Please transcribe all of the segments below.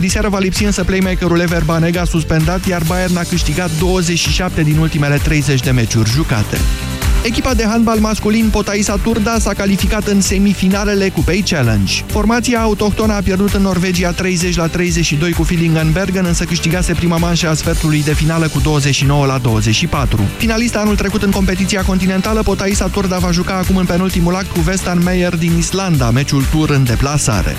Diseară va lipsi însă playmakerul Ever Banega suspendat, iar Bayern a câștigat 27 din ultimele 30 de meciuri jucate. Echipa de handbal masculin Potaisa Turda s-a calificat în semifinalele Cupei Challenge. Formația autohtonă a pierdut în Norvegia 30 la 32 cu Fillingenbergen, însă câștigase prima manșă a sfertului de finală cu 29 la 24. Finalista anul trecut în competiția continentală, Potaisa Turda va juca acum în penultimul act cu Vestan Meyer din Islanda, meciul tur în deplasare.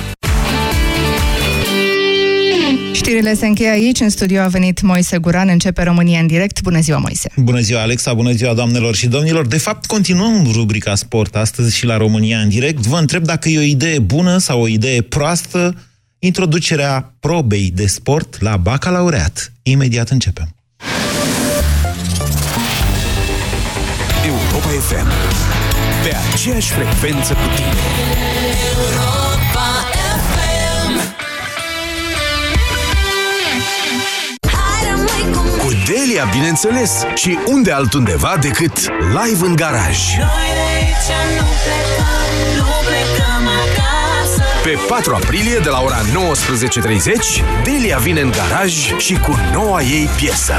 Știrile se încheie aici. În studio a venit Moise Guran. Începe România în direct. Bună ziua, Moise! Bună ziua, Alexa! Bună ziua, doamnelor și domnilor! De fapt, continuăm rubrica sport astăzi și la România în direct. Vă întreb dacă e o idee bună sau o idee proastă introducerea probei de sport la bacalaureat. Imediat începem. Europa FM. Pe aceeași frecvență cu tine. Cu Delia, bineînțeles, și unde altundeva decât live în garaj. Pe 4 aprilie, de la ora 19.30, Delia vine în garaj și cu noua ei piesă.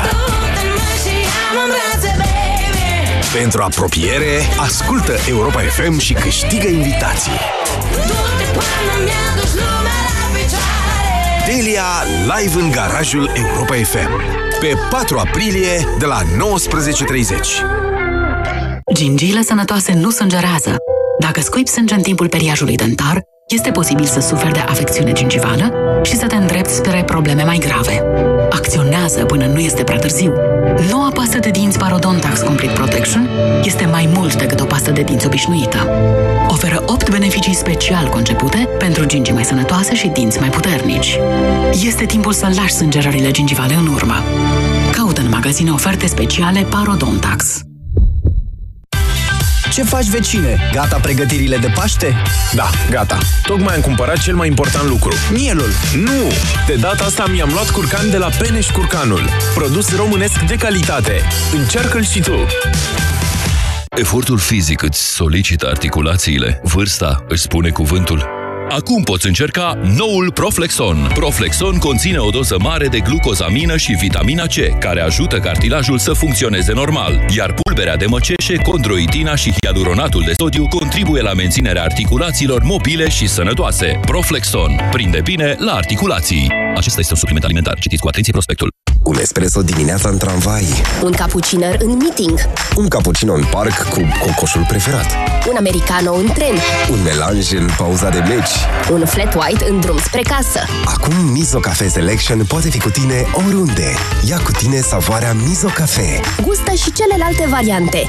Pentru apropiere, ascultă Europa FM și câștigă invitații. Delia live în garajul Europa FM. Pe 4 aprilie, de la 19.30. Gingiile sănătoase nu sângerează. Dacă scuipi sânge în timpul periajului dentar, este posibil să suferi de afecțiune gingivală și să te îndrepți spre probleme mai grave. Acționează până nu este prea târziu. Noua pastă de dinți Parodontax Complete Protection este mai mult decât o pastă de dinți obișnuită. Oferă 8 beneficii special concepute pentru gingii mai sănătoase și dinți mai puternici. Este timpul să lași sângerările gingivale în urmă. Caută în magazine oferte speciale Parodontax. Ce faci, vecine? Gata pregătirile de Paște? Da, gata. Tocmai am cumpărat cel mai important lucru. Mielul. Nu! De data asta mi-am luat curcan de la Peneș Curcanul. Produs românesc de calitate. Încearcă-l și tu! Efortul fizic îți solicită articulațiile. Vârsta își spune cuvântul. Acum poți încerca noul Proflexon. Proflexon conține o doză mare de glucozamină și vitamina C, care ajută cartilajul să funcționeze normal, iar pulberea de măceșe, condroitina și hialuronatul de sodiu contribuie la menținerea articulațiilor mobile și sănătoase. Proflexon. Prinde bine la articulații. Acesta este un supliment alimentar. Citiți cu atenție prospectul. Un espresso dimineața în tramvai. Un cappuccino în meeting. Un cappuccino în parc cu cocoșul preferat. Un americano în tren. Un melanj în pauza de meci. Un flat white în drum spre casă. Acum Mizo Cafe Selection poate fi cu tine oriunde. Ia cu tine savoarea Mizo Cafe. Gustă și celelalte variante.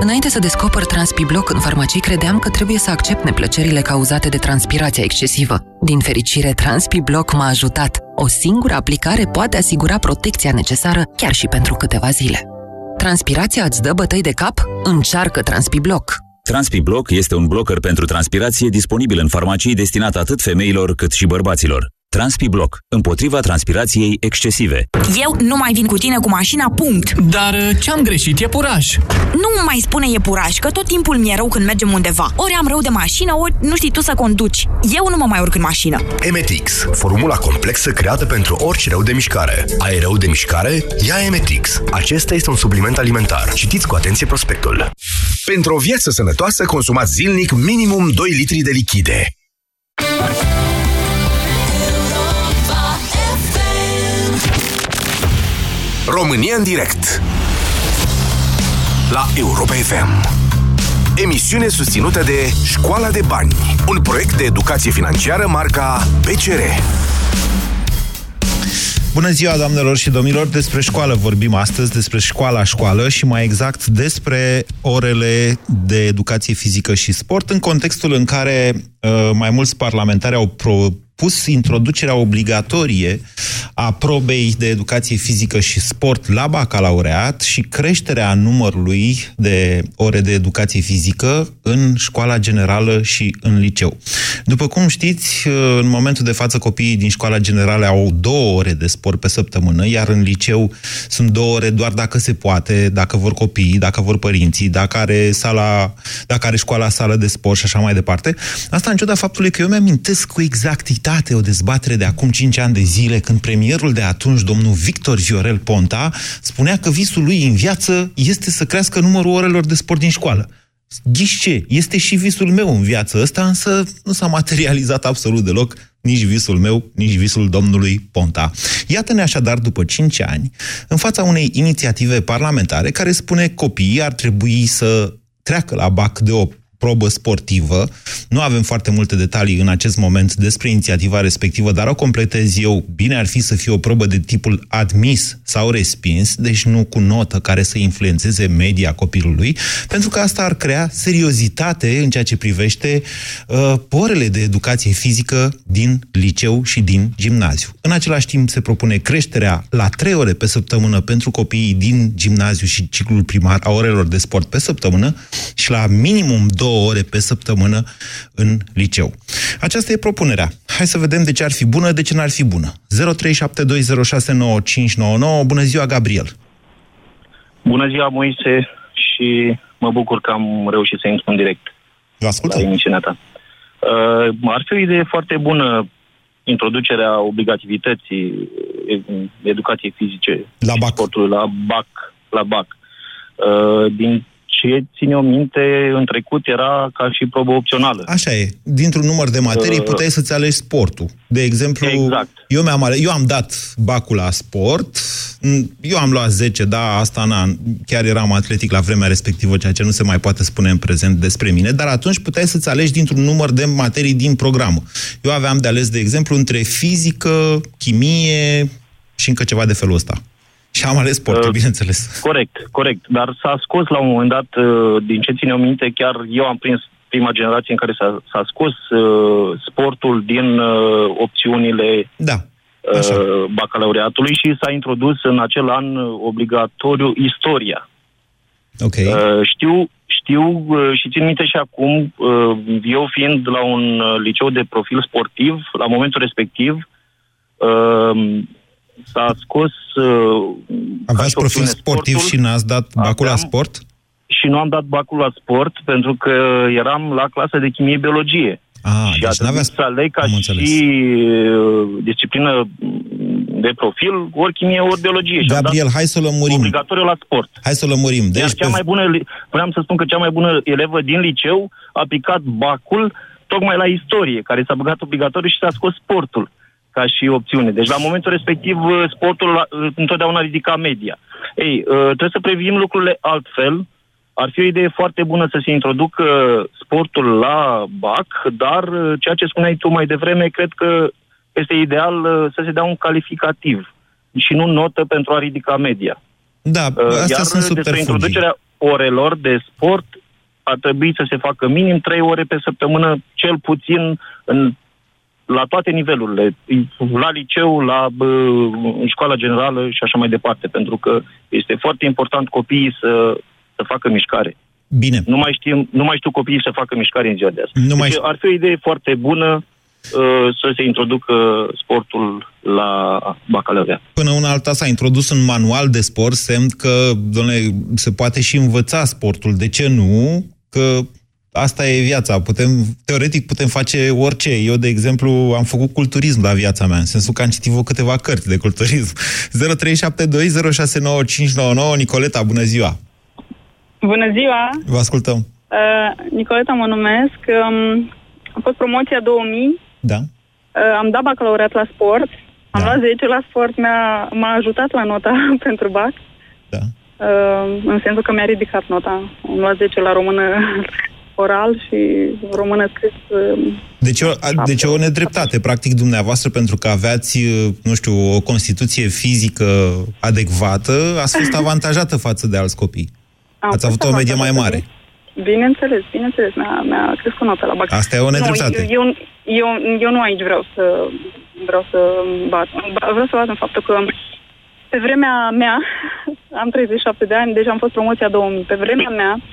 Înainte să descoper TranspiBlock în farmacii, credeam că trebuie să accept neplăcerile cauzate de transpirația excesivă. Din fericire, TranspiBlock m-a ajutat. O singură aplicare poate asigura protecția necesară chiar și pentru câteva zile. Transpirația îți dă bătăi de cap? Încearcă TranspiBlock! TranspiBlock este un blocker pentru transpirație disponibil în farmacii destinat atât femeilor cât și bărbaților. TranspiBlock. Împotriva transpirației excesive. Eu nu mai vin cu tine cu mașina, punct. Dar uh, ce-am greșit e puraj. Nu mai spune e puraj, că tot timpul mi-e rău când mergem undeva. Ori am rău de mașină, ori nu știi tu să conduci. Eu nu mă mai urc în mașină. Emetix. Formula complexă creată pentru orice rău de mișcare. Ai rău de mișcare? Ia Emetix. Acesta este un supliment alimentar. Citiți cu atenție prospectul. Pentru o viață sănătoasă, consumați zilnic minimum 2 litri de lichide. România în direct. La Europa FM Emisiune susținută de Școala de Bani Un proiect de educație financiară marca PCR Bună ziua, doamnelor și domnilor! Despre școală vorbim astăzi, despre școala-școală și mai exact despre orele de educație fizică și sport, în contextul în care uh, mai mulți parlamentari au pro pus introducerea obligatorie a probei de educație fizică și sport la bacalaureat și creșterea numărului de ore de educație fizică în școala generală și în liceu. După cum știți, în momentul de față copiii din școala generală au două ore de sport pe săptămână, iar în liceu sunt două ore doar dacă se poate, dacă vor copiii, dacă vor părinții, dacă are, sala, dacă are școala sală de sport și așa mai departe. Asta în ciuda faptului că eu mi-amintesc cu exactitate realitate o dezbatere de acum 5 ani de zile, când premierul de atunci, domnul Victor Viorel Ponta, spunea că visul lui în viață este să crească numărul orelor de sport din școală. Ghiși Este și visul meu în viață ăsta, însă nu s-a materializat absolut deloc nici visul meu, nici visul domnului Ponta. Iată-ne așadar, după 5 ani, în fața unei inițiative parlamentare care spune copiii ar trebui să treacă la BAC de o probă sportivă. Nu avem foarte multe detalii în acest moment despre inițiativa respectivă, dar o completez eu. Bine ar fi să fie o probă de tipul admis sau respins, deci nu cu notă care să influențeze media copilului, pentru că asta ar crea seriozitate în ceea ce privește uh, orele de educație fizică din liceu și din gimnaziu. În același timp se propune creșterea la 3 ore pe săptămână pentru copiii din gimnaziu și ciclul primar a orelor de sport pe săptămână și la minimum 2 două ore pe săptămână în liceu. Aceasta e propunerea. Hai să vedem de ce ar fi bună, de ce n-ar fi bună. 0372069599. Bună ziua, Gabriel! Bună ziua, Moise, și mă bucur că am reușit să intru în direct. Vă ascultă. La emisiunea ta. Uh, ar fi o idee foarte bună introducerea obligativității educației fizice la BAC. sportului la BAC. La BAC. Uh, din ce ține o minte în trecut era ca și probă opțională. Așa e. Dintr-un număr de materii uh, puteai să-ți alegi sportul. De exemplu, exact. eu, mi-am ale- eu am dat bacul la sport, eu am luat 10, da, asta na, chiar eram atletic la vremea respectivă, ceea ce nu se mai poate spune în prezent despre mine, dar atunci puteai să-ți alegi dintr-un număr de materii din programă. Eu aveam de ales, de exemplu, între fizică, chimie și încă ceva de felul ăsta. Și am ales sportul, uh, bineînțeles. Corect, corect. Dar s-a scos la un moment dat, uh, din ce ține o minte, chiar eu am prins prima generație în care s-a, s-a scos uh, sportul din uh, opțiunile da. uh, bacalaureatului și s-a introdus în acel an obligatoriu istoria. Okay. Uh, știu, știu uh, și țin minte și acum, uh, eu fiind la un uh, liceu de profil sportiv, la momentul respectiv, uh, s-a scos... Uh, Aveați profil sportiv și n-ați dat bacul la sport? Și nu am dat bacul la sport pentru că eram la clasă de chimie-biologie. Ah, și deci a trebuit să aleg ca și uh, disciplină de profil, ori chimie, ori biologie. Gabriel, hai să lămurim. Obligatoriu la sport. Hai să lămurim. Deci Iar cea pe... mai bună, vreau să spun că cea mai bună elevă din liceu a picat bacul tocmai la istorie, care s-a băgat obligatoriu și s-a scos sportul ca și opțiune. Deci la momentul respectiv uh, sportul uh, întotdeauna ridica media. Ei, uh, trebuie să previm lucrurile altfel. Ar fi o idee foarte bună să se introducă sportul la BAC, dar ceea ce spuneai tu mai devreme, cred că este ideal să se dea un calificativ și nu notă pentru a ridica media. Da, astea Iar sunt despre introducerea orelor de sport ar trebui să se facă minim 3 ore pe săptămână, cel puțin în la toate nivelurile, la liceu, la bă, în școala generală și așa mai departe, pentru că este foarte important copiii să, să facă mișcare. Bine. Nu mai, știm, nu mai știu copiii să facă mișcare în ziua de azi. Nu deci mai ar fi o idee foarte bună uh, să se introducă sportul la bacalaureat. Până una alta s-a introdus un manual de sport, semn că, domnule, se poate și învăța sportul. De ce nu? Că asta e viața. Putem, teoretic putem face orice. Eu, de exemplu, am făcut culturism la viața mea, în sensul că am citit câteva cărți de culturism. 0372069599 Nicoleta, bună ziua! Bună ziua! Vă ascultăm! Uh, Nicoleta mă numesc. Um, am fost promoția 2000. Da. Uh, am dat bacalaureat la sport. Am da. luat 10 la sport. M-a, m-a ajutat la nota pentru bac. Da. Uh, în sensul că mi-a ridicat nota. Am luat 10 la română oral și română scris. uh, Deci o, a- deci o nedreptate, practic, dumneavoastră, pentru că aveați, nu știu, o constituție fizică adecvată, ați fost avantajată față de alți copii. am Ați fost avut o medie mai avantajată. mare. Bineînțeles, bineînțeles, mi-a, mi-a crescut nota la bac. Asta e o nedreptate. Nu, eu, eu, eu, eu nu aici vreau să vreau să bat. Vreau să bat în faptul că pe vremea mea, am 37 de ani, deja am fost promoția 2000. Pe vremea mea, uh,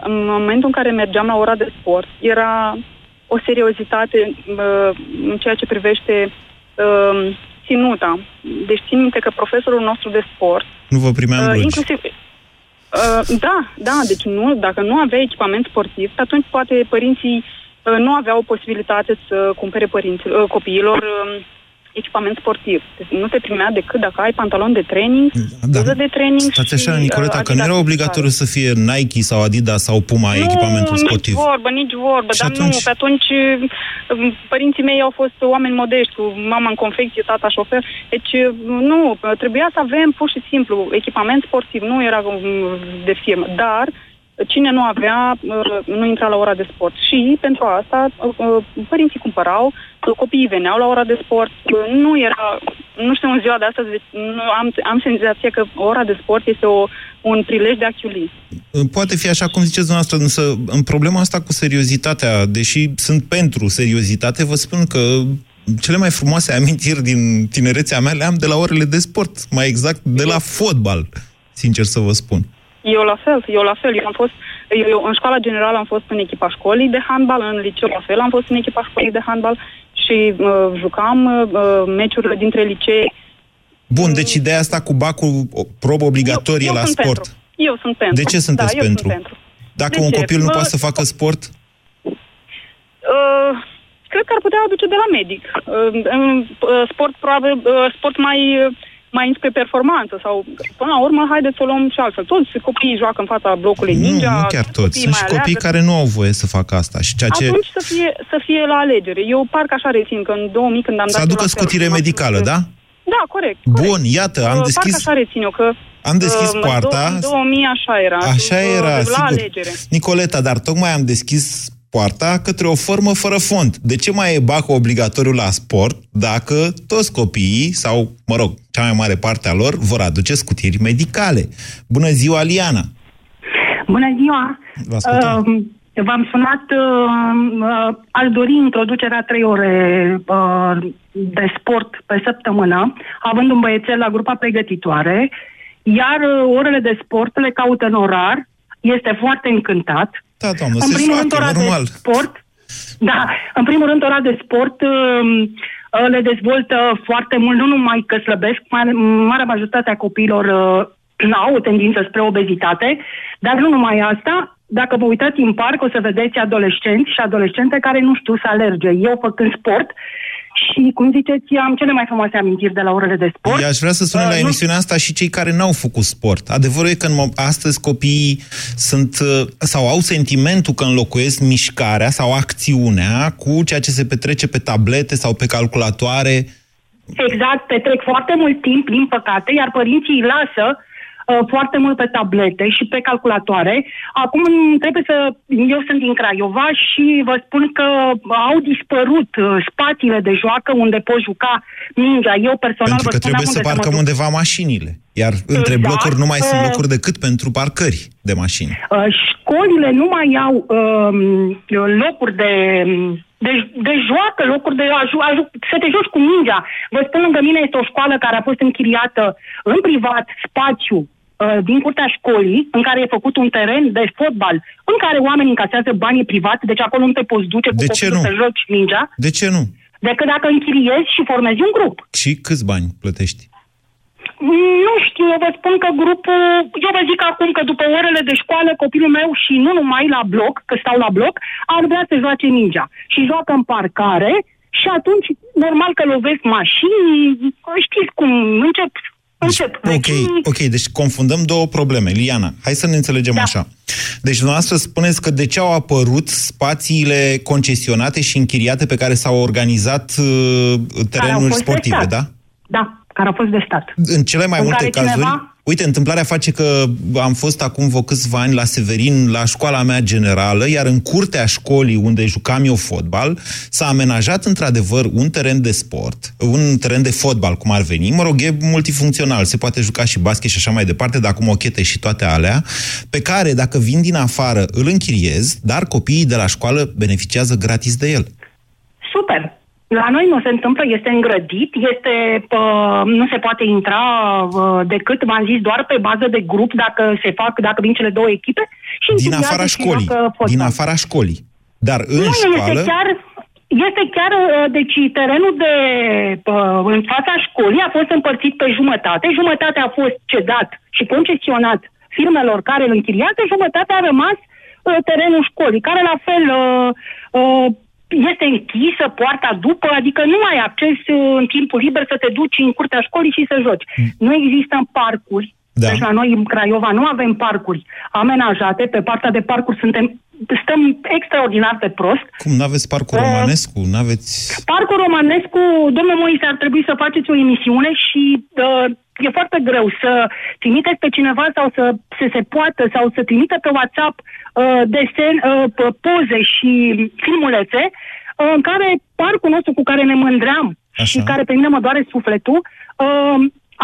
în momentul în care mergeam la ora de sport, era o seriozitate uh, în ceea ce privește uh, ținuta. Deci țin minte că profesorul nostru de sport Nu vă primeam Uh, blugi. inclusiv. Uh, da, da, deci nu, dacă nu aveai echipament sportiv, atunci poate părinții uh, nu aveau posibilitate să cumpere părinților, uh, copiilor uh, echipament sportiv. Deci nu te primea decât dacă ai pantalon de training, Da. bluză de training Stați așa, și, Nicoleta, uh, că nu era Adidas obligatoriu să fie Nike sau Adidas sau Puma nu, echipamentul sportiv. nici vorbă, nici vorbă, Și dar atunci? nu, pe atunci uh, părinții mei au fost oameni modești, cu mama în confecție, tata șofer, deci uh, nu, trebuia să avem pur și simplu echipament sportiv, nu era um, de firmă, dar cine nu avea, uh, nu intra la ora de sport. Și pentru asta uh, părinții cumpărau, uh, copiii veneau la ora de sport, uh, nu era, nu știu, în ziua de astăzi, deci, nu, am, am senzația că ora de sport este o, un prilej de a chiuli. Poate fi așa cum ziceți dumneavoastră, însă în problema asta cu seriozitatea, deși sunt pentru seriozitate, vă spun că cele mai frumoase amintiri din tinerețea mea le am de la orele de sport, mai exact de la fotbal, sincer să vă spun. Eu la fel, eu la fel. Eu am fost, eu, eu în școala generală am fost în echipa școlii de handbal, în liceu la fel am fost în echipa școlii de handbal și uh, jucam uh, meciurile dintre licee. Bun, deci ideea asta cu bacul o- probă obligatorie eu la sunt sport. Pentru. Eu sunt pentru. De ce sunteți da, eu pentru? Sunt pentru. Dacă De un ce? copil nu Bă, poate să facă sport, Uh, cred că ar putea aduce de la medic. Uh, uh, sport probabil, uh, sport mai uh, mai înspre performanță sau până la urmă haideți să o luăm și altfel. Toți copiii joacă în fața blocului nu, ninja. nu chiar toți. copiii Sunt mai și copii aleargă. care nu au voie să facă asta. Și ceea ce... Atunci să fie, să fie la alegere. Eu parcă așa rețin că în 2000 când am dat... Să eu aducă la fel, scutire m-am medicală, spus- da? Da, corect. Bun, iată, am Uh, deschis... Parcă așa rețin eu, că... Am deschis uh, în poarta. dou- În 2000 așa era. Așa uh, era, La sigur. alegere. Nicoleta, dar tocmai am deschis poarta către o formă fără fond. De ce mai e bacul obligatoriu la sport dacă toți copiii, sau, mă rog, cea mai mare parte a lor, vor aduce scutiri medicale? Bună ziua, Liana! Bună ziua! Vă ascultăm. Uh, v-am sunat, uh, uh, aș dori introducerea trei ore uh, de sport pe săptămână, având un băiețel la grupa pregătitoare, iar uh, orele de sport le caută în orar, este foarte încântat. Da, doamnă, în se primul rând, joacă, ora normal. de sport, da, în primul rând, ora de sport um, uh, le dezvoltă foarte mult, nu numai că slăbesc, mare, marea majoritate a copiilor uh, au o tendință spre obezitate, dar nu numai asta, dacă vă uitați în parc, o să vedeți adolescenți și adolescente care nu știu să alerge. Eu făcând sport și, cum ziceți, am cele mai frumoase amintiri de la orele de sport. Eu aș vrea să spunem Uh, la nu- emisiunea asta și cei care n-au făcut sport. Adevărul e că în mo- astăzi copiii sunt uh, sau au sentimentul că înlocuiesc mișcarea sau acțiunea cu ceea ce se petrece pe tablete sau pe calculatoare. Exact, petrec foarte mult timp, din păcate, iar părinții îi lasă uh, foarte mult pe tablete și pe calculatoare. Acum trebuie să... Eu sunt din Craiova și vă spun că au dispărut uh, spațiile de joacă unde poți juca mingea. Eu personal Pentru vă că spun trebuie am să unde parcăm mă duc. undeva mașinile. Iar între Exact. blocuri nu mai sunt Uh, locuri decât pentru parcări de mașini. Uh, școlile nu mai au um, locuri de, de, de joacă, locuri de a, ju- a, ju- să te joci cu mingea. Vă spun, lângă mine este o școală care a fost închiriată în privat, spațiu, uh, din curtea școlii, în care e făcut un teren de fotbal, în care oamenii încasează banii privat, deci acolo nu te poți duce cu De ce copilul nu? să joci mingea, De ce nu? decât dacă închiriezi și formezi un grup. Și câți bani plătești? Nu știu, eu vă spun că grupul, eu vă zic acum că după orele de școală, copilul meu și nu numai la bloc, că stau la bloc, ar vrea să joace mingea. Și joacă în parcare și atunci, normal că lovesc mașini, știți cum, încep, încep. Ok, ok, deci confundăm două probleme. Liana, hai să ne înțelegem Da. așa. Deci dumneavoastră spuneți că de ce au apărut spațiile concesionate și închiriate pe care s-au organizat uh, terenuri fost de sportive, stat. da? Da, care au fost de stat. În cele mai În multe care cazuri, cineva- Uite, întâmplarea face că am fost acum vreo câțiva ani la Severin, la școala mea generală, iar în curtea școlii unde jucam eu fotbal, s-a amenajat într-adevăr un teren de sport, un teren de fotbal, cum ar veni, mă rog, e multifuncțional, se poate juca și basket și așa mai departe, dar cu mochete și toate alea, pe care, dacă vin din afară, îl închiriez, dar copiii de la școală beneficiază gratis de el. Super! La noi nu se întâmplă, este îngrădit, este, uh, nu se poate intra uh, decât, v-am zis, doar pe bază de grup dacă se fac, dacă vin cele două echipe. Și Din afara școlii. Din afara școlii. Dar în nu, școală... Este chiar, este chiar, uh, deci terenul de, uh, în fața școlii a fost împărțit pe jumătate, jumătate a fost cedat și concesionat firmelor care îl închiriază, jumătate a rămas uh, terenul școlii, care la fel uh, uh, este închisă poarta după, adică nu ai acces uh, în timpul liber să te duci în curtea școlii și să joci. Mm. Nu există parcuri, da. deci la noi în Craiova nu avem parcuri amenajate, pe partea de parcuri suntem stăm extraordinar de prost. Cum, nu aveți parcul uh, romanescu? N-aveți... Parcul romanescu, domnul Moise, ar trebui să faceți o emisiune și uh, e foarte greu să trimiteți pe cineva sau să, să se poată sau să trimite pe WhatsApp uh, desen, uh, poze și filmulețe uh, în care parcul nostru cu care ne mândream Așa. și care pe mine mă doare sufletul uh,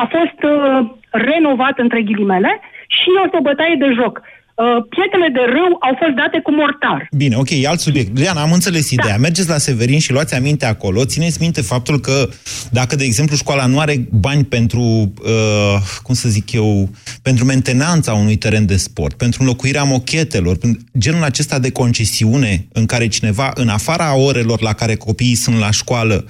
a fost uh, renovat între ghilimele și este o bătaie de joc. Uh, pietele de râu au fost date cu mortar. Bine, ok, e alt subiect. Liana, am înțeles ideea. Da. Mergeți la Severin și luați aminte acolo. Țineți minte faptul că dacă, de exemplu, școala nu are bani pentru, uh, cum să zic eu, pentru mentenanța unui teren de sport, pentru înlocuirea mochetelor, genul acesta de concesiune în care cineva, în afara orelor la care copiii sunt la școală,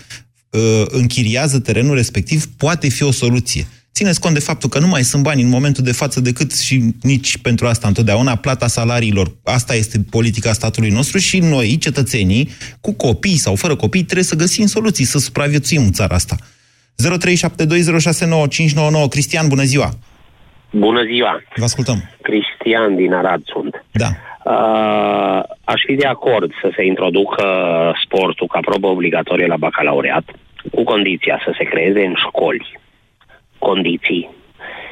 uh, închiriază terenul respectiv, poate fi o soluție. Țineți cont de faptul că nu mai sunt bani în momentul de față decât și nici pentru asta întotdeauna, plata salariilor. Asta este politica statului nostru și noi, cetățenii, cu copii sau fără copii, trebuie să găsim soluții, să supraviețuim în țara asta. 0372069599 Cristian, bună ziua! Bună ziua! Vă ascultăm! Cristian din Arad sunt. Da. Uh, aș fi de acord să se introducă sportul ca probă obligatorie la bacalaureat, cu condiția să se creeze în școli condiții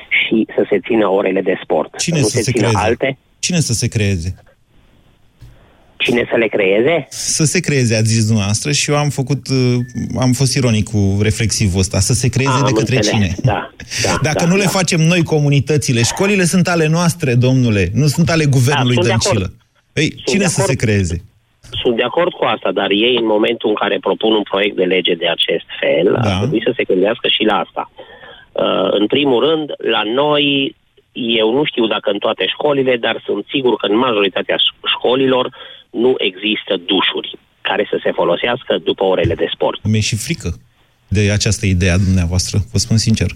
și să se țină orele de sport. Cine să nu să se, se țină creeze? alte. Cine să se creeze? Cine să le creeze? Să se creeze, ați zis dumneavoastră, și eu am făcut, uh, am fost ironic cu reflexivul ăsta, să se creeze Am de către înțeles. cine? Da, da, Dacă da, nu le da. facem noi comunitățile, școlile sunt ale noastre, domnule, nu sunt ale guvernului sunt de Dăncilă. acord. Ei, Sunt cine de să acord. se creeze? Sunt de acord cu asta, dar ei, în momentul în care propun un proiect de lege de acest fel, da. ar trebui să se gândească și la asta. Uh, în primul rând, la noi, eu nu știu dacă în toate școlile, dar sunt sigur că în majoritatea ș- școlilor nu există dușuri care să se folosească după orele de sport. Mi-e și frică de această idee a dumneavoastră, vă spun sincer.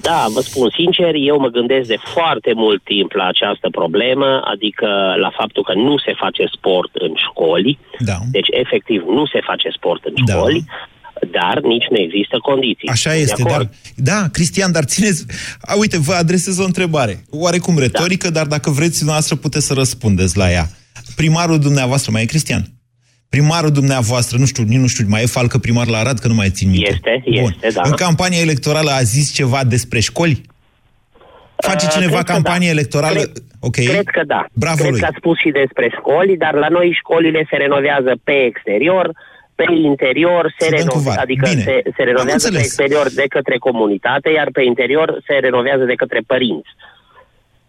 Da, vă spun sincer, eu mă gândesc de foarte mult timp la această problemă, adică la faptul că nu se face sport în școli, da. deci efectiv nu se face sport în școli, dar nici nu există condiții. Așa Sunt de este, dar... acord. Da, Cristian, dar țineți... A, uite, vă adresez o întrebare. Oarecum retorică, da. dar dacă vreți, dumneavoastră puteți să răspundeți la ea. Primarul dumneavoastră, mai e Cristian? Primarul dumneavoastră, nu știu, nici nu știu, mai e falcă primar la Arad, că nu mai țin minte. Este, Bun. este, da. În campania electorală a zis ceva despre școli? Face Uh, cineva cred că campanie da. electorală? Cred, ok. cred că da. Bravo cred lui. că a spus și despre școli, dar la noi școlile se renovează pe exterior, pe interior se Să dăm cu renovează, var. adică Bine. se, se Am renovează pe înțeles. exterior de către comunitate, iar pe interior se renovează de către părinți.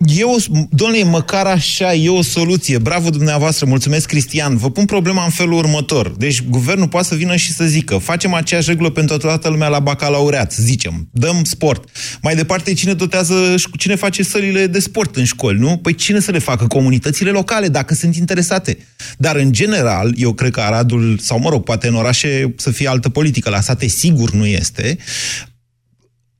E o, domnule, măcar așa e o soluție. Bravo dumneavoastră, mulțumesc Cristian. Vă pun problema în felul următor. Deci guvernul poate să vină și să zică facem aceeași regulă pentru toată lumea la bacalaureat, zicem, dăm sport. Mai departe, cine dotează, cine face sălile de sport în școli, nu? Păi cine să le facă? Comunitățile locale, dacă sunt interesate. Dar în general, eu cred că Aradul, sau mă rog, poate în orașe să fie altă politică, la sate sigur nu este,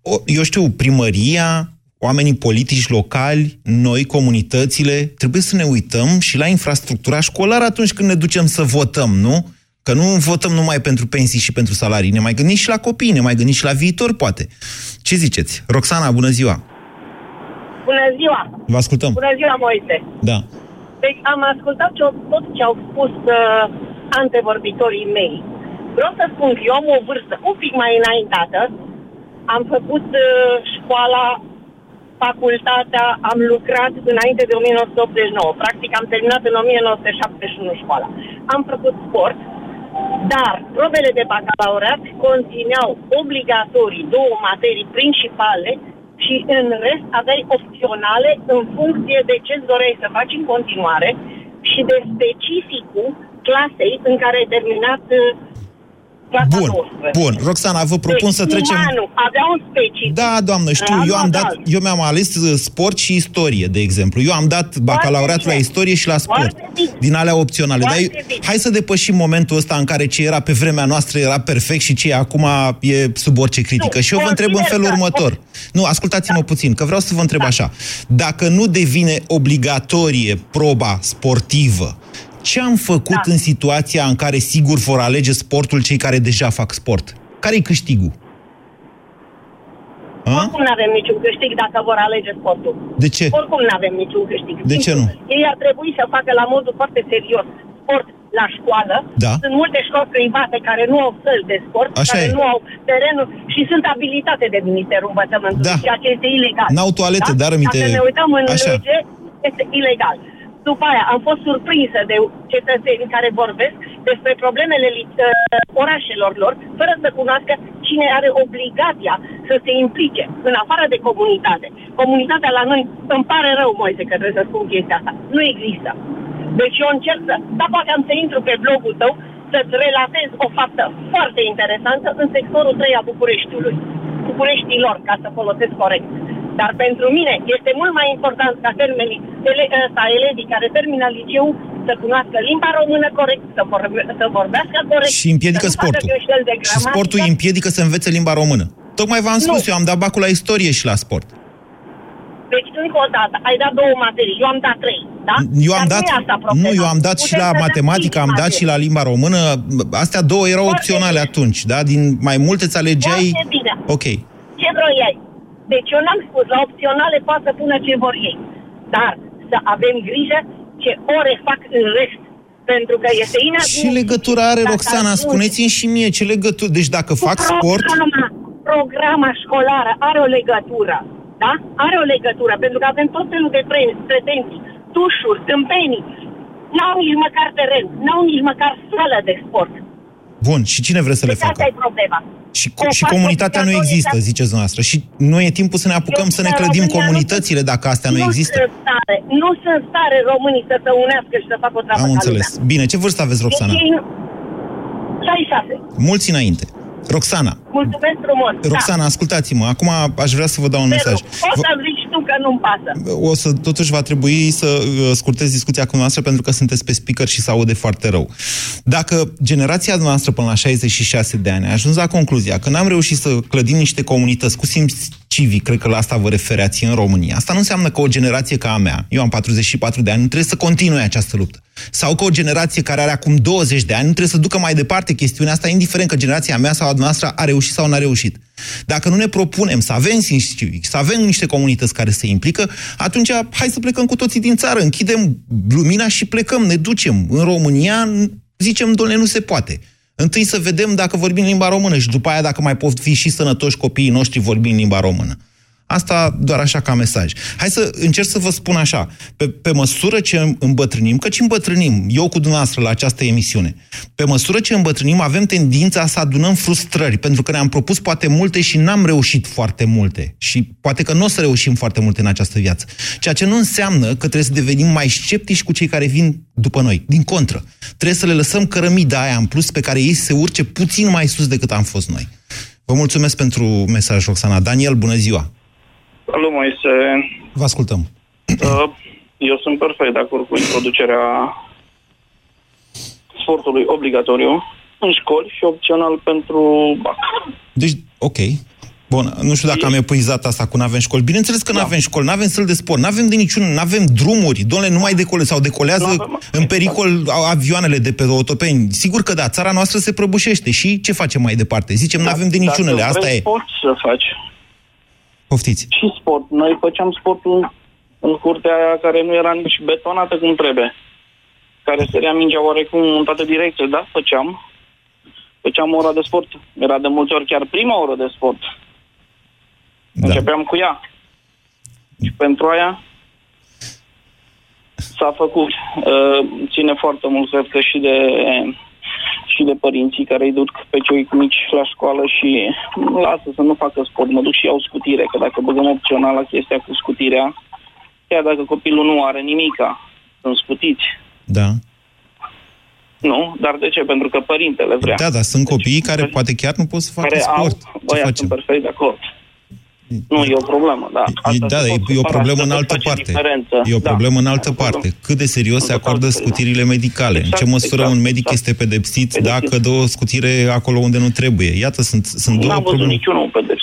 o, eu știu, primăria, oamenii politici locali, noi, comunitățile, trebuie să ne uităm și la infrastructura școlară atunci când ne ducem să votăm, nu? Că nu votăm numai pentru pensii și pentru salarii, ne mai gândim și la copii, ne mai gândim și la viitor, poate. Ce ziceți? Roxana, bună ziua! Bună ziua! Vă ascultăm. Bună ziua, Moise! Da. Deci am ascultat ce, tot ce au spus uh, antevorbitorii mei. Vreau să spun că eu am o vârstă un pic mai înaintată. Am făcut uh, școala facultatea, am lucrat înainte de 1989. Practic am terminat în 1971 școala. Am făcut sport, dar probele de bacalaureat conțineau obligatorii două materii principale și în rest aveai opționale în funcție de ce doreai să faci în continuare și de specificul clasei în care ai terminat uh, Bun, bun. Roxana, vă propun deci, să trecem... Umanul avea un specific. Da, doamnă, știu, eu am dat, eu mi-am ales uh, sport și istorie, de exemplu. Eu am dat bacalaureat la istorie și la sport, din alea opționale. Dar eu, hai să depășim momentul ăsta în care ce era pe vremea noastră era perfect și ce e acum e sub orice critică. Nu, și eu vă întreb în felul consider că- următor. Nu, ascultați-mă puțin, că vreau să vă întreb așa. Dacă nu devine obligatorie proba sportivă, ce am făcut în situația în care sigur vor alege sportul cei care deja fac sport? Care-i câștigul? A? Oricum nu avem niciun câștig dacă vor alege sportul. De ce? Oricum nu avem niciun câștig. De ce nu? Ei ar trebui să facă la modul foarte serios sport la școală. Da. Sunt multe școli private care nu au săli de sport, Așa care e. nu au terenul și sunt abilitate de Ministerul Învățământului, Da. ceea ce este ilegal. N-au toalete, dar aminte- Dacă ne uităm în Așa. lege, este ilegal. După aia am fost surprinsă de cetățeni care vorbesc despre problemele li- ă, orașelor lor, fără să cunoască cine are obligația să se implice, în afară de comunitate. Comunitatea la noi, îmi pare rău, Moise, că trebuie să spun chestia asta, nu există. Deci eu încerc să, da, poate am să intru pe blogul tău, să-ți relatez o faptă foarte interesantă în sectorul 3 a Bucureștiului. Bucureștilor, ca să folosesc corect. Dar pentru mine este mult mai important ca termenii, ele, ăsta, elevii care termină liceu să cunoască limba română corect, să, vorbe, să vorbească corect. Și împiedică să nu facă sportul. greșeli de Și gramatică. sportul îi împiedică să învețe limba română. Tocmai v-am spus, Nu. eu am dat bacul la istorie și la sport. Deci, încă o dată, ai dat două materii, eu am dat trei, da? Eu am Dar dat, nu, e asta problema. nu, eu am dat și Putem la să dăm matematică, cinci am dat și materii. la limba română. Astea două erau opționale atunci, da? Din mai multe îți alegeai... Foarte bine. Ok. Ce vroiai? Deci eu n-am spus, la opționale poate să pună ce vor ei. Dar să avem grijă ce ore fac în rest. Pentru că este inadmisibil. Ce legătură are, dacă Roxana? ajungi Spuneți-mi și mie, ce legătură? Deci dacă fac sport... Programa, programa școlară are o legătură. Da? Are o legătură. Pentru că avem tot felul de pre- pretenții, tușuri, tâmpenii. N-au nici măcar teren, n-au nici măcar sală de sport. Bun, și cine vrea să le Deci facă? asta e problema. Și, Să co- și facă comunitatea nu obligatorie există, ca- ziceți dumneavoastră. Și nu e timpul să ne apucăm Eu să ne în clădim România nu comunitățile dacă astea nu există? Sunt stare, nu sunt stare românii să se unească și să facă o treabă Am ca înțeles. lumea. Bine, ce vârstă aveți, Roxana? Deci ei nu- 66. Mulți înainte. Roxana, Mulțumesc frumos. Roxana, ascultați-mă, acum aș vrea să vă dau un Da. mesaj. O să zici tu că nu-mi pasă. O să, totuși va trebui să uh, scurtez discuția cu noastră pentru că sunteți pe speaker și se aude foarte rău. Dacă generația noastră până la 66 de ani a ajuns la concluzia că n-am reușit să clădim niște comunități cu simț civic, cred că la asta vă refereați în România, asta nu înseamnă că o generație ca a mea, eu am 44 de ani, nu trebuie să continue această luptă. Sau că o generație care are acum 20 de ani nu trebuie să ducă mai departe chestiunea asta, indiferent că generația mea sau a noastră a reușit sau n-a reușit. Dacă nu ne propunem să avem simț civic, să avem niște comunități care se implică, atunci hai să plecăm cu toții din țară, închidem lumina și plecăm, ne ducem. În România zicem, domnule, nu se poate. Întâi să vedem dacă vorbim limba română și după aia dacă mai pot fi și sănătoși copiii noștri vorbind limba română. Asta doar așa ca mesaj. Hai să încerc să vă spun așa. Pe, pe măsură ce îmbătrânim, căci îmbătrânim, eu cu dumneavoastră la această emisiune, pe măsură ce îmbătrânim avem tendința să adunăm frustrări, pentru că ne-am propus poate multe și n-am reușit foarte multe. Și poate că nu o să reușim foarte multe în această viață. Ceea ce nu înseamnă că trebuie să devenim mai sceptici cu cei care vin după noi. Din contră, trebuie să le lăsăm cărămida aia în plus pe care ei se urce puțin mai sus decât am fost noi. Vă mulțumesc pentru mesaj, Roxana. Daniel, bună ziua! Salut, Moise. Vă ascultăm. Uh, Eu sunt perfect de acord cu introducerea sportului obligatoriu în școli și opțional pentru BAC. Deci, ok. Bun, nu știu dacă am epuizat asta cu n-avem școli. Bineînțeles că n-avem școli, n-avem săl de sport, n-avem de niciun, n-avem drumuri. Domnule, nu mai decole sau decolează în pericol avioanele de pe autopeni. Sigur că da, țara noastră se prăbușește. Și ce facem mai departe? Zicem, n-avem de niciunele, Dacă asta vrei e. poți să faci Poftiți. și sport. Noi făceam sportul în curtea aia care nu era nici betonată cum trebuie. Care sărea mingea oarecum în toate direcții, da, făceam. Făceam ora de sport. Era de multe ori chiar prima oră de sport. Da. Începeam cu ea. Și pentru aia s-a făcut. Uh, ține foarte mult, cred că și de și de părinții care îi duc pe cei mici la școală și lasă să nu facă sport, mă duc și iau scutire, că dacă băgăm opțional la chestia cu scutirea, chiar dacă copilul nu are nimica, sunt scutiți. Da. Nu? Dar de ce? Pentru că părintele vrea. Da, dar sunt copiii care poate chiar nu pot să facă care sport. Au, băia, sunt perfect de acord. Nu, e o problemă, da. Asta da, se e, pot e o separa, problemă se în pot altă face parte. diferență. E o Da. problemă în altă parte. Cât de serios se acordă scutirile medicale? în ce Exact, măsură exact, un medic exact. este pedepsit Pedepsit. dacă dă o scutire acolo unde nu trebuie? Iată, sunt, sunt două N-am văzut probleme. niciunul pedepsit.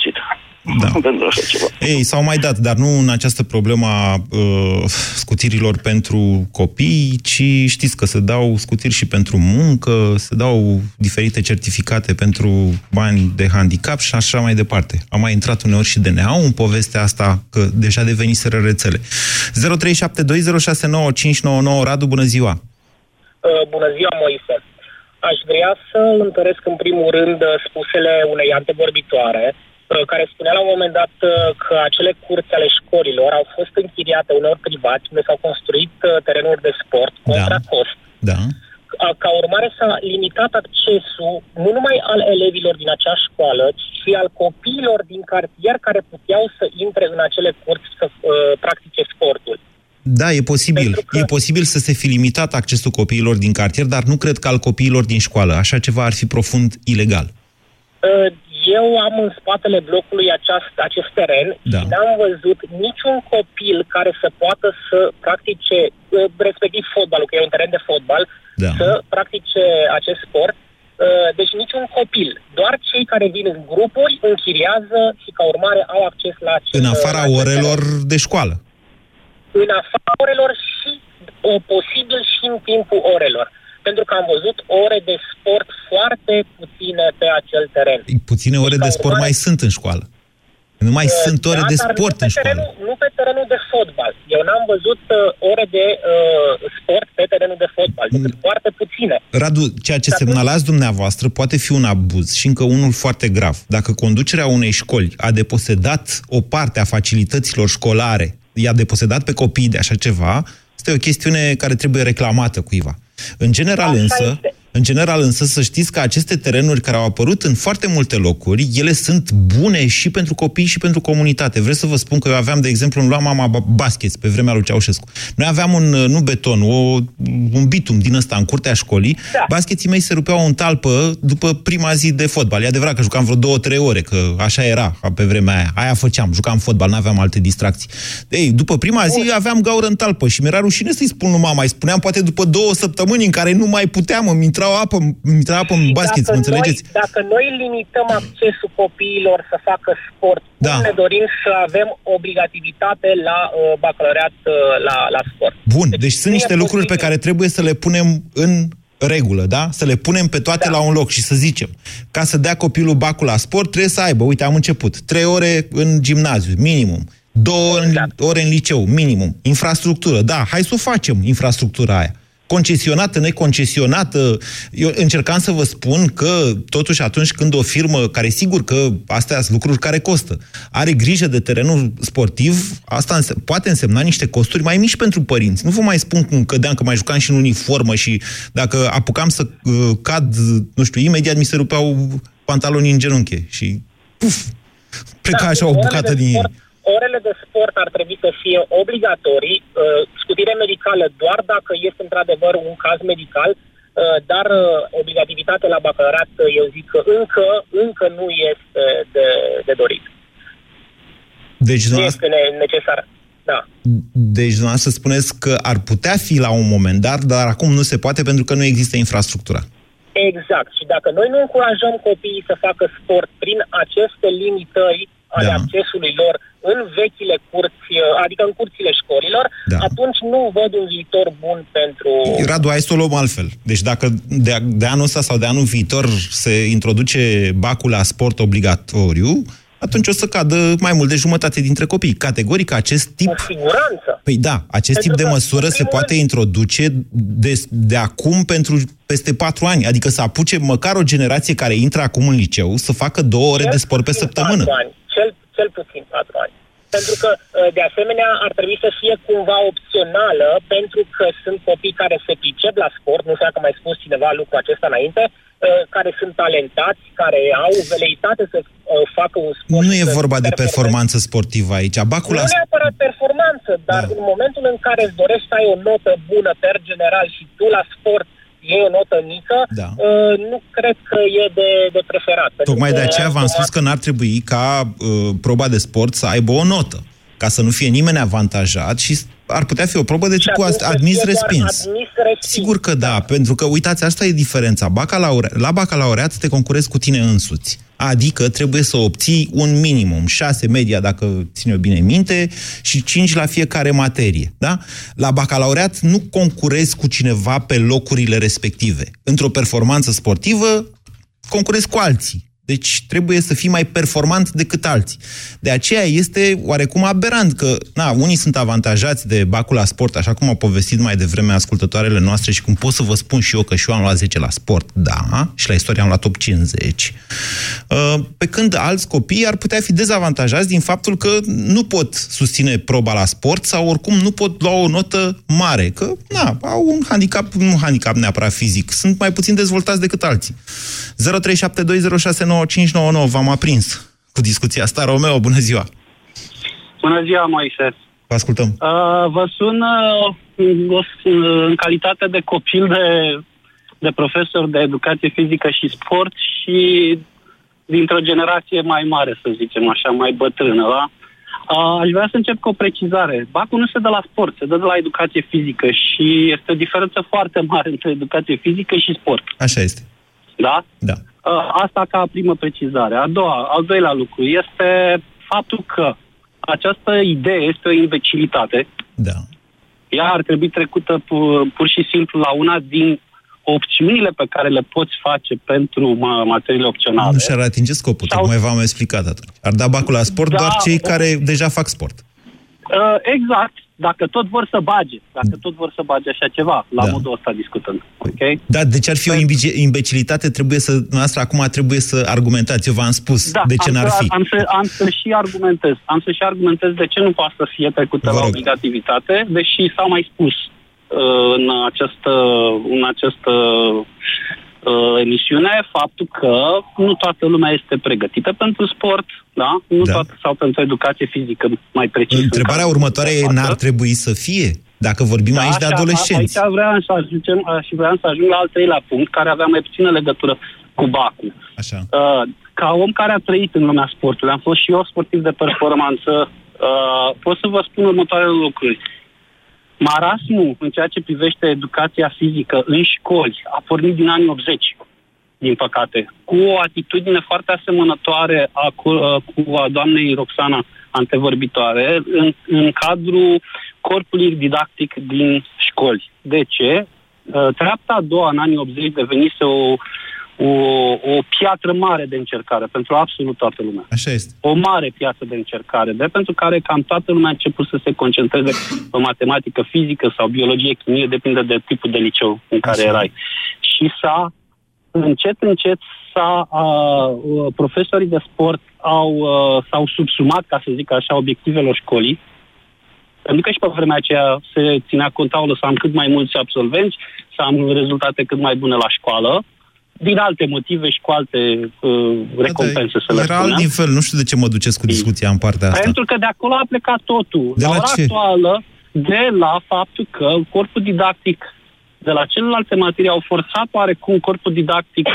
Da. pentru așa ceva. Ei, s-au mai dat, dar nu în această problemă a uh, scutirilor pentru copii, ci știți că se dau scutiri și pentru muncă, se dau diferite certificate pentru bani de handicap și așa mai departe. Am mai intrat uneori și DNA în povestea asta, că deja deveniseră rețele. 0372069599 Radu, bună ziua! Uh, Bună ziua, Moise. Aș vrea să întăresc în primul rând uh, spusele unei antevorbitoare, uh, care spunea la un moment dat uh, că acele curți ale școlilor au fost închiriate uneori privat, unde s-au construit uh, terenuri de sport contra cost. Da. Ca- Ca urmare s-a limitat accesul nu numai al elevilor din acea școală, ci și al copiilor din cartier care puteau să intre în acele curți să uh, practice sportul. Da, e posibil. Că... E posibil să se fi limitat accesul copiilor din cartier, dar nu cred că al copiilor din școală. Așa ceva ar fi profund ilegal. Uh, Eu am în spatele blocului aceast, acest teren Da. și n-am văzut niciun copil care să poată să practice, uh, respectiv fotbalul, că e un teren de fotbal, da. să practice acest sport. Uh, Deci niciun copil. Doar cei care vin în grupuri închiriază și ca urmare au acces la acest În afara la acest orelor de școală. în afara orelor și o, posibil și în timpul orelor. Pentru că am văzut ore de sport foarte puține pe acel teren. Puține ore de sport mai sunt în școală. Nu mai sunt ore Da, de dar sport nu pe în școală. Terenul, nu pe terenul de fotbal. Eu n-am văzut uh, ore de uh, sport pe terenul de fotbal, decât Mm. foarte puține. Radu, ceea ce semnalați dumneavoastră poate fi un abuz și încă unul foarte grav. Dacă conducerea unei școli a deposedat o parte a facilităților școlare, i-a deposedat pe copii de așa ceva, este o chestiune care trebuie reclamată cuiva. În general însă, în general însă să știți că aceste terenuri care au apărut în foarte multe locuri, ele sunt bune și pentru copii și pentru comunitate. Vreau să vă spun că eu aveam, de exemplu, în Lua Mama Basket pe vremea lui Ceaușescu. Noi aveam un, nu beton, o, un bitum din ăsta în curtea școlii. Da. Baskeții mei se rupeau în talpă după prima zi de fotbal. E adevărat că jucam vreo două, trei ore, că așa era pe vremea aia. Aia făceam, jucam fotbal, n-aveam alte distracții. Ei, după prima zi aveam gaură în talpă și mi-era rușine să-i spun lui mama. Îi spuneam poate după două săptămâni în care nu mai puteam, îmi intrau apă, îmi intra apă în basket, mă înțelegeți? Noi, dacă noi limităm accesul copiilor să facă sport, Da. cum ne dorim să avem obligativitate la uh, bacalaureat uh, la, la sport? Bun, deci, sunt niște lucruri pe care trebuie să le punem în regulă, da? Să le punem pe toate da. la un loc și să zicem, ca să dea copilul bacul la sport, trebuie să aibă, uite, am început, trei ore în gimnaziu, minimum, două exact. ore în liceu, minimum, infrastructură, da, hai să o facem, infrastructura aia. Concesionată, neconcesionată, eu încercam să vă spun că, totuși, atunci când o firmă, care sigur că astea sunt lucruri care costă, are grijă de terenul sportiv, asta înse- poate însemna niște costuri mai mici pentru părinți. Nu vă mai spun cum cădeam, că mai jucam și în uniformă și dacă apucam să uh, cad, nu știu, imediat mi se rupeau pantalonii în genunchi și puf, pleca Da, așa o orele bucată de din ei. Sport, Orele de sport ar trebui să fie obligatorii, uh, scutire medicală doar dacă este într-adevăr un caz medical, uh, dar uh, obligativitate la bacalaureat, uh, eu zic că încă, încă nu este de, de dorit. Deci, Nu dumneavoastră, este ne- necesar. Da. deci dumneavoastră spuneți că ar putea fi la un moment dat, dar acum nu se poate pentru că nu există infrastructura. Exact. Și dacă noi nu încurajăm copiii să facă sport prin aceste limitări ale Da. accesului lor în vechile curți, uh, adică în curțile școlilor, Da. atunci nu văd un viitor bun pentru... Radu, hai să o luăm altfel. Deci dacă de, de anul ăsta sau de anul viitor se introduce bacul la sport obligatoriu, atunci o să cadă mai mult de jumătate dintre copii. Categoric, acest tip... Cu siguranță. Păi da, acest Pentru tip de că, măsură în se primul poate introduce de, de acum pentru peste patru ani. Adică să apuce măcar o generație care intră acum în liceu să facă două ore Cel de sport pe puțin săptămână. patru Ani. Cel, cel puțin patru ani. Pentru că, uh, de asemenea, ar trebui să fie cumva opțională, pentru că sunt copii care se pricep la sport, nu știu dacă mai spus cineva lucrul acesta înainte, uh, care sunt talentați, care au veleitate să uh, facă un sport. Nu e vorba de performanță sportivă aici. Bacul Nu la... neapărat performanță, dar da. în momentul în care îți dorești să ai o notă bună per general și tu la sport e o notă mică, Da. uh, nu cred că e de, de preferat. Pentru Tocmai de că aceea v-am spus că n-ar trebui ca uh, proba de sport să aibă o notă, ca să nu fie nimeni avantajat și ar putea fi o probă de tipul atunci să admis fie doar respins. admis respins. Sigur că da, pentru că, uitați, asta e diferența. Bacalaure... La bacalaureat te concurezi cu tine însuți. Adică trebuie să obții un minimum, 6 media, dacă ține eu bine minte, și 5 la fiecare materie. Da? La bacalaureat nu concurezi cu cineva pe locurile respective. Într-o performanță sportivă, concurezi cu alții. Deci trebuie să fii mai performant decât alții. De aceea este oarecum aberant că na, unii sunt avantajați de bacul la sport, așa cum au povestit mai devreme ascultătoarele noastre și cum pot să vă spun și eu că și eu am luat 10 la sport, da, și la istorie am luat top 50. Uh, Pe când alți copii ar putea fi dezavantajați din faptul că nu pot susține proba la sport sau oricum nu pot lua o notă mare, că na, au un handicap, nu un handicap neapărat fizic, sunt mai puțin dezvoltați decât alții. 0372069599 v-am aprins cu discuția asta. Romeo, bună ziua! Bună ziua, Moise. Vă ascultăm. Uh, vă sun uh, în- în- în calitate de copil de, de profesor de educație fizică și sport și dintr-o generație mai mare, să zicem așa, mai bătrână, da? Uh, aș vrea să încep cu o precizare. Bacul nu se dă la sport, se dă de la educație fizică și este o diferență foarte mare între educație fizică și sport. Așa este. Da? Da. Uh, Asta ca primă precizare. A doua, al doilea lucru este faptul că această idee este o imbecilitate. Da. Ea ar trebui trecută pu- pur și simplu la una din opțiunile pe care le poți face pentru ma- materiile opționale. Nu și-ar atinge scopul, tocmai v-am explicat atunci. Ar da bacul la sport Da, doar cei o- care deja fac sport. Uh, exact. Dacă tot vor să bage, dacă tot vor să bage așa ceva, la Da. modul ăsta discutând. Ok? Da, deci ar fi o imbice- imbecilitate, trebuie să, noastră acum trebuie să argumentați. Eu v-am spus Da, de ce am n-ar să, fi. Am să, am să și argumentez. Am să și argumentez de ce nu poate să fie trecută la obligativitate, deși s-a mai spus uh, în această, în această uh, emisiune faptul că nu toată lumea este pregătită pentru sport, da? Nu Da. toată, sau pentru educație fizică, mai precis. în Întrebarea cazul următoare e, de față. n-ar trebui să fie? Dacă vorbim aici de Da, și a- adolescenți. Aici vreau să, ajungem, și vreau să ajung la al treilea punct, care avea mai puțină legătură cu Bacu. Așa. Uh, ca om care a trăit în lumea sportului, am fost și eu sportiv de performanță, uh, pot să vă spun următoarele lucruri. Marasmul în ceea ce privește educația fizică în școli a pornit din anii 80, din păcate, cu o atitudine foarte asemănătoare a, cu, uh, cu a doamnei Roxana antevorbitoare în, în cadrul corpului didactic din școli. De ce? Uh, Treapta a doua în anii 80 devenise o, o, o piatră mare de încercare pentru absolut toată lumea. Așa este. O mare piatră de încercare, de pentru care cam toată lumea a început să se concentreze pe matematică, fizică sau biologie, chimie, depinde de tipul de liceu în care Așa. erai. Și s-a, încet, încet, s-a, a, uh, profesorii de sport au, uh, s-au subsumat, ca să zic așa, obiectivelor școlii, pentru că și pe vremea aceea se ținea contaulă să am cât mai mulți absolvenți, să am rezultate cât mai bune la școală, din alte motive și cu alte uh, recompense, să le Era alt spunem. din fel, nu știu de ce mă duceți cu discuția în partea asta. Pentru că de acolo a plecat totul. De la ora ce? actuală, de la faptul că corpul didactic de la celelalte materii au forțat oarecum corpul didactic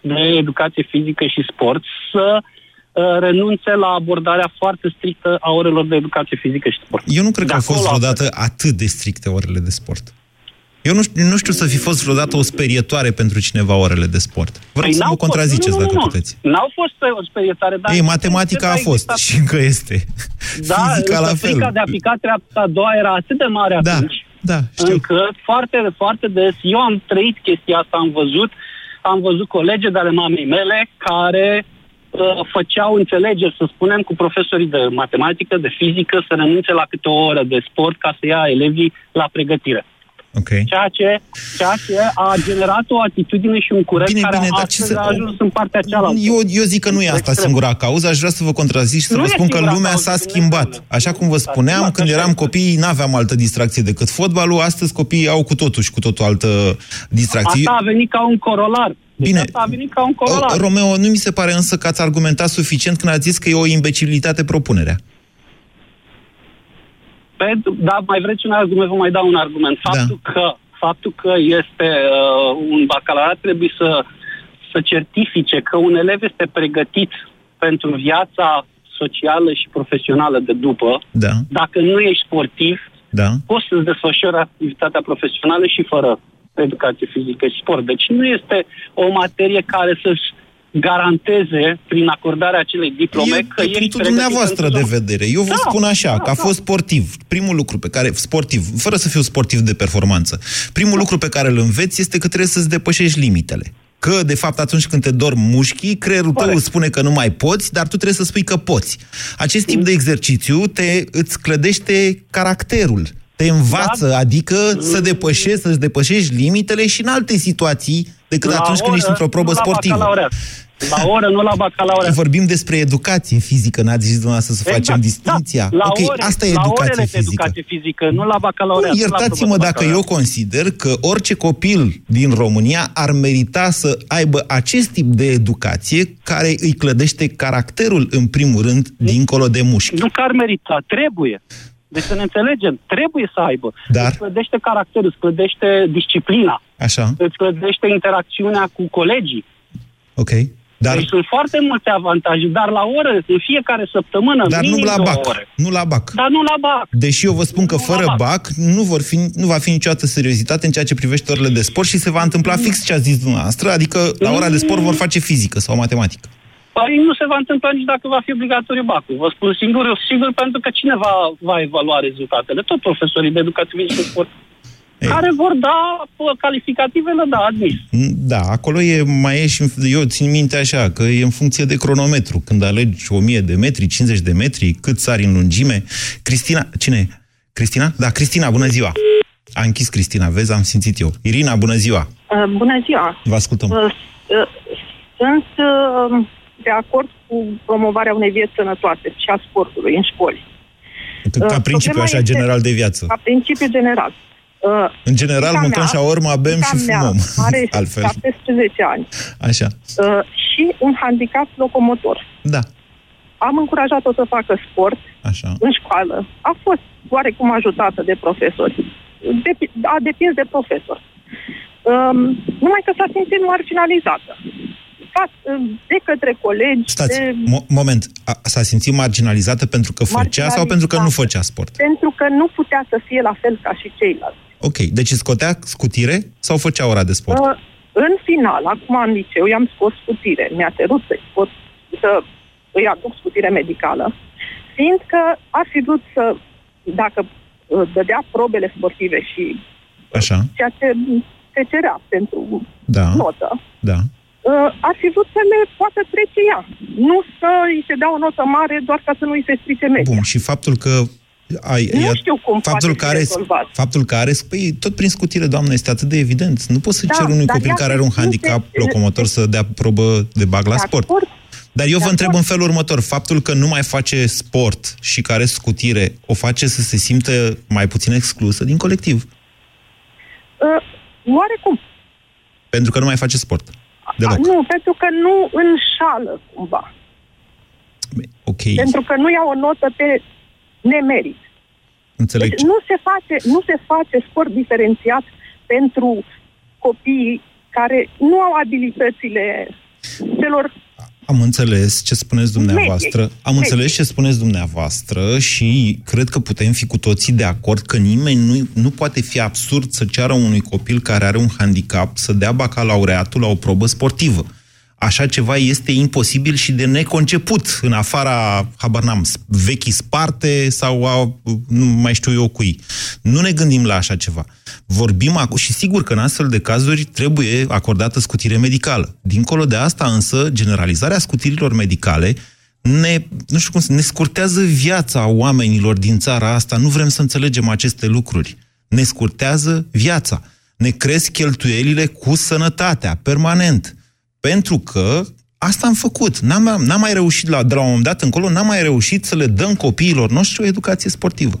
de educație fizică și sport să uh, renunțe la abordarea foarte strictă a orelor de educație fizică și sport. Eu nu cred De că au fost acolo a vreodată atât de stricte orele de sport. Eu nu știu, nu știu să fi fost vreodată o sperietoare pentru cineva orele de sport. Vă rog Păi să n-au mă contraziceți fost, nu, nu, dacă nu, nu. puteți. N-au fost pe- sperietoare, dar... Ei, matematica a fost existat- și încă este. Da, Fizica la însă fel. frica de a pica treapta a doua era atât de mare Da, atunci, da, știu. încât foarte, foarte des, eu am trăit chestia asta, am văzut, am văzut colege de ale mamei mele care uh, făceau înțelegeri, să spunem, cu profesorii de matematică, de fizică, să renunțe la câte o oră de sport ca să ia elevii la pregătire. Okay. Ceea, ce, ceea ce a generat o atitudine și un curent Bine, care bine, dar astăzi ce să- a ajuns în partea cealaltă. Eu, eu zic că nu e asta Extrem. singura cauză, aș vrea să vă contrazic și să Nu vă e spun că singura lumea cauză, s-a schimbat. Așa cum vă spuneam, când eram copii, n-aveam altă distracție decât fotbalul, astăzi copiii au cu totul și cu totul altă distracție. Asta a venit ca un corolar. Deci Bine. Asta a venit ca un corolar. Romeo, nu mi se pare însă că ați argumentat suficient când ați zis că e o imbecilitate propunerea. Pentru, da, mai vreți un argument, vă mai dau un argument. Faptul Da. că faptul că este uh, un bacalaureat trebuie să, să certifice că un elev este pregătit pentru viața socială și profesională de după. Da. Dacă nu ești sportiv, Da. poți să-ți desfășori activitatea profesională și fără educație fizică și sport. Deci nu este o materie care să-și garanteze prin acordarea acelei diplome E, că e ești punctul pregătit dumneavoastră pentru de zonă. vedere. Eu vă Da, spun așa, da, că a da. fost sportiv. Primul lucru pe care, sportiv, fără să fiu sportiv de performanță, primul lucru pe care îl înveți este că trebuie să-ți depășești limitele. Că, de fapt, atunci când te dormi mușchii, creierul tău îți spune că nu mai poți, dar tu trebuie să spui că poți. Acest tip de exercițiu te, îți clădește caracterul, te învață, Da. adică să depășești, să-ți depășești limitele și în alte situații decât La atunci când oră, ești într-o probă nu la sportivă. bacalaureat. La oră, nu la bacalaureat. Vorbim despre educație fizică, n-ați zis dumneavoastră să facem Exact. distinția. Da, la ok, ore, asta e la educație orele de fizică. educație fizică, nu la bacalaureat. Nu, nu la iertați-mă probă de dacă eu bacalaureat. consider că orice copil din România ar merita să aibă acest tip de educație care îi clădește caracterul, în primul rând, dincolo de mușchi. Nu că ar merita, trebuie. Deci să ne înțelegem, trebuie să aibă. Dar? Îți clădește caracterul, îți clădește disciplina, Așa, îți clădește interacțiunea cu colegii. ok. Dar, Deci sunt foarte multe avantaje, dar la oră, în fiecare săptămână, dar nu minim la două BAC. ore. Nu la BAC. Dar nu la BAC. Deși eu vă spun că fără BAC nu, vor fi, nu va fi niciodată seriozitate în ceea ce privește orele de sport și se va întâmpla fix ce a zis dumneavoastră, adică la ora de sport vor face fizică sau matematică. Păi nu se va întâmpla nici dacă va fi obligatoriu BAC-ul. Vă spun singur, eu sigur, pentru că cine va, va evalua rezultatele? Tot profesorii de educație fizică și sport. Care vor da pă, calificativele, da, admis. Da, acolo e, mai e și, eu țin minte așa, că e în funcție de cronometru. Când alegi 1000 de metri, 50 de metri, cât sari în lungime. Cristina, cine e? Cristina? Da, Cristina, bună ziua! A închis Cristina, vezi, am simțit eu. Irina, bună ziua! Uh, Bună ziua! Vă ascultăm. Uh, uh, Sunt uh, de acord cu promovarea unei vieți sănătoase și a sportului în școli. Ca Uh, principiu problema așa este- general de viață. Ca principiu general. Uh, În general, fiica mâncăm mea- șaorma, bem și fiica mea fumăm. Are Altfel. 17 ani Așa. uh, și un handicap locomotor. Da. Am încurajat-o să facă sport Așa. în școală. A fost oarecum ajutată de profesori. Depi- a depins de profesor. Um, numai că s-a simțit marginalizată. Fac, de către colegi. Stați, de, mo- moment. A, s-a simțit marginalizată pentru că făcea sau pentru că nu făcea sport? pentru că nu putea să fie la fel ca și ceilalți. Ok, deci îți scotea scutire sau făcea ora de sport? Uh, în final, acum în liceu, i-am scos scutire. Mi-a cerut să-i scot, să îi aduc scutire medicală, fiindcă ar fi vrut să, dacă uh, dădea probele sportive și Așa, ceea ce se cerea pentru da, notă, da. Uh, ar fi vrut să le poată trece ea. Nu să îi se dea o notă mare doar ca să nu îi se strice media. Bun, și faptul că ai, Nu ia- știu cum faptul poate că fi are, rezolvat. faptul că are, păi, tot prin scutire, doamnă, este atât de evident. Nu poți să Da, ceri unui dar copil iată, care are un nu se- handicap locomotor să dea probă de bag la De sport. acord. Dar eu De vă întreb acord. în felul următor. Faptul că nu mai face sport și care are scutire o face să se simtă mai puțin exclusă din colectiv. Uh, oarecum. Pentru că nu mai face sport. Deloc. Nu, pentru că nu înșală cumva. Ok. Pentru că nu ia o notă pe nemerit. Înțeleg. Deci nu se face, nu se face sport diferențiat pentru copiii care nu au abilitățile celor Am înțeles ce spuneți dumneavoastră. Medie. Am înțeles ce spuneți dumneavoastră și cred că putem fi cu toții de acord că nimeni nu, nu poate fi absurd să ceară unui copil care are un handicap să dea bacalaureatul la o probă sportivă. Așa ceva este imposibil și de neconceput în afara, habar n-am, vechii sparte sau a, nu mai știu eu cui. Nu ne gândim la așa ceva. Vorbim acum și sigur că în astfel de cazuri trebuie acordată scutire medicală. Dincolo de asta însă, generalizarea scutirilor medicale ne, nu știu cum să, ne scurtează viața oamenilor din țara asta. Nu vrem să înțelegem aceste lucruri. ne scurtează viața, ne cresc cheltuielile cu sănătatea, permanent. Pentru că asta am făcut. N-am, n-am mai reușit, la, de la un moment dat încolo, n-am mai reușit să le dăm copiilor noștri o educație sportivă.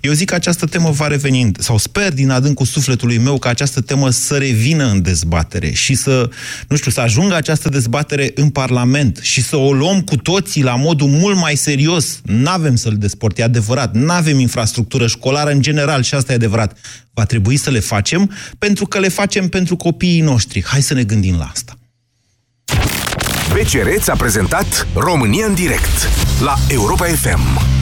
Eu zic că această temă va reveni, sau sper din adâncul sufletului meu că această temă să revină în dezbatere și să, nu știu, să ajungă această dezbatere în Parlament și să o luăm cu toții la modul mult mai serios. N-avem să-l desport, e adevărat, n-avem infrastructură școlară în general și asta e adevărat. Va trebui să le facem pentru că le facem pentru copiii noștri. Hai să ne gândim la asta. BCR ți-a prezentat România în direct la Europa FM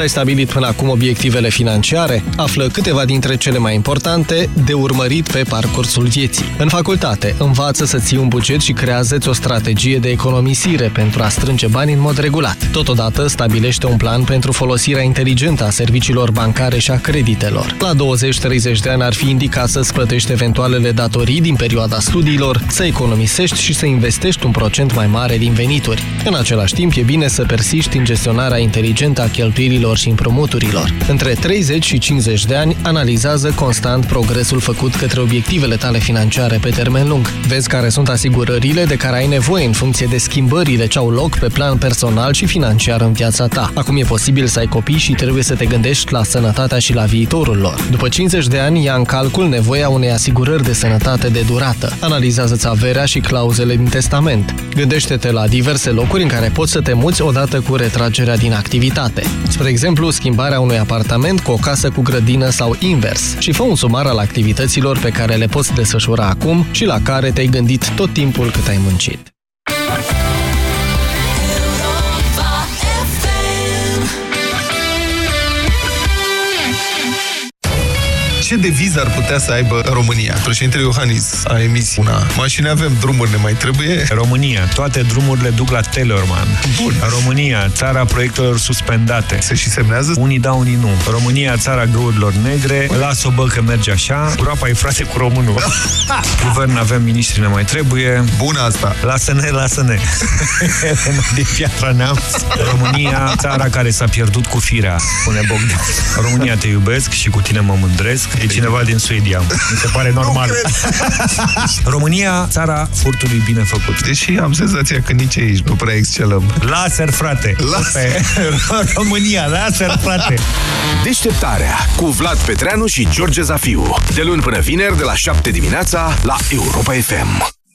Ți-ai stabilit până acum obiectivele financiare? Află câteva dintre cele mai importante de urmărit pe parcursul vieții. În facultate, învață să ții un buget și creează o strategie de economisire pentru a strânge bani în mod regulat. Totodată, stabilește un plan pentru folosirea inteligentă a serviciilor bancare și a creditelor. La 20-30 de ani ar fi indicat să-ți plătești eventualele datorii din perioada studiilor, să economisești și să investești un procent mai mare din venituri. În același timp, e bine să persiști în gestionarea inteligentă a cheltuielilor creditelor și împrumuturilor. Între 30 și 50 de ani, analizează constant progresul făcut către obiectivele tale financiare pe termen lung. Vezi care sunt asigurările de care ai nevoie în funcție de schimbările ce au loc pe plan personal și financiar în viața ta. Acum e posibil să ai copii și trebuie să te gândești la sănătatea și la viitorul lor. După 50 de ani, ia în calcul nevoia unei asigurări de sănătate de durată. Analizează-ți averea și clauzele din testament. Gândește-te la diverse locuri în care poți să te muți odată cu retragerea din activitate. Spre exemplu, schimbarea unui apartament cu o casă cu grădină sau invers și fă un sumar al activităților pe care le poți desfășura acum și la care te-ai gândit tot timpul cât ai muncit. Ce deviză ar putea să aibă România? Președintele Iohannis a emis una. Mașini avem, drumuri ne mai trebuie? România. Toate drumurile duc la Tellerman. Bun. România, țara proiectelor suspendate. Se și semnează? Unii da, unii nu. România, țara găurilor negre. Las-o bă că merge așa. Groapa e frate cu românul. Guvern avem, miniștri ne mai trebuie. Bună asta. Lasă-ne, lasă-ne. de piatra neamț. România, țara care s-a pierdut cu firea, spune Bogdan. România, te iubesc și cu tine mă mândresc. E cineva din Suedia. Mi se pare normal. România, țara furtului bine făcut. Deși am senzația că nici aici nu prea excelăm. Laser, frate. Laser. România, laser, frate. Deșteptarea cu Vlad Petreanu și George Zafiu. De luni până vineri, de la 7 dimineața, la Europa FM.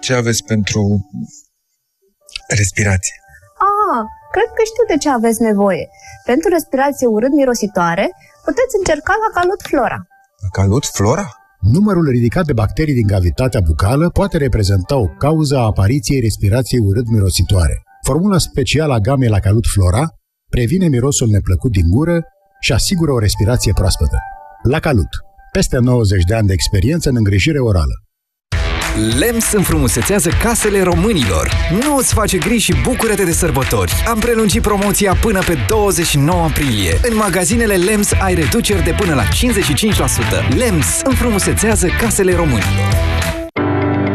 ce aveți pentru respirație? Ah, cred că știu de ce aveți nevoie. Pentru respirație urât-mirositoare, puteți încerca la Calut Flora. La Calut Flora? Numărul ridicat de bacterii din cavitatea bucală poate reprezenta o cauză a apariției respirației urât-mirositoare. Formula specială a gamei la Calut Flora previne mirosul neplăcut din gură și asigură o respirație proaspătă. La Calut. Peste 90 de ani de experiență în îngrijire orală. LEMS înfrumusețează casele românilor. Nu îți face griji și bucură-te de sărbători. Am prelungit promoția până pe 29 aprilie. În magazinele LEMS ai reduceri de până la 55%. LEMS înfrumusețează casele românilor.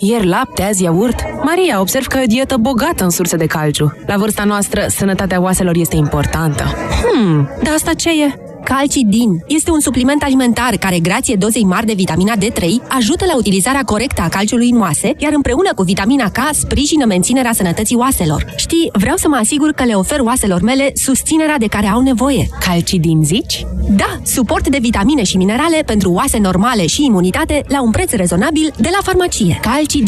Ieri lapte, azi iaurt. Maria, observ că e o dietă bogată în surse de calciu. La vârsta noastră, sănătatea oaselor este importantă. Hmm, dar asta ce e? Calcidin este un supliment alimentar care, grație dozei mari de vitamina D3, ajută la utilizarea corectă a calciului în oase, iar împreună cu vitamina K sprijină menținerea sănătății oaselor. Știi, vreau să mă asigur că le ofer oaselor mele susținerea de care au nevoie. Calcidin, zici? Da, suport de vitamine și minerale pentru oase normale și imunitate la un preț rezonabil de la farmacie. Calcidin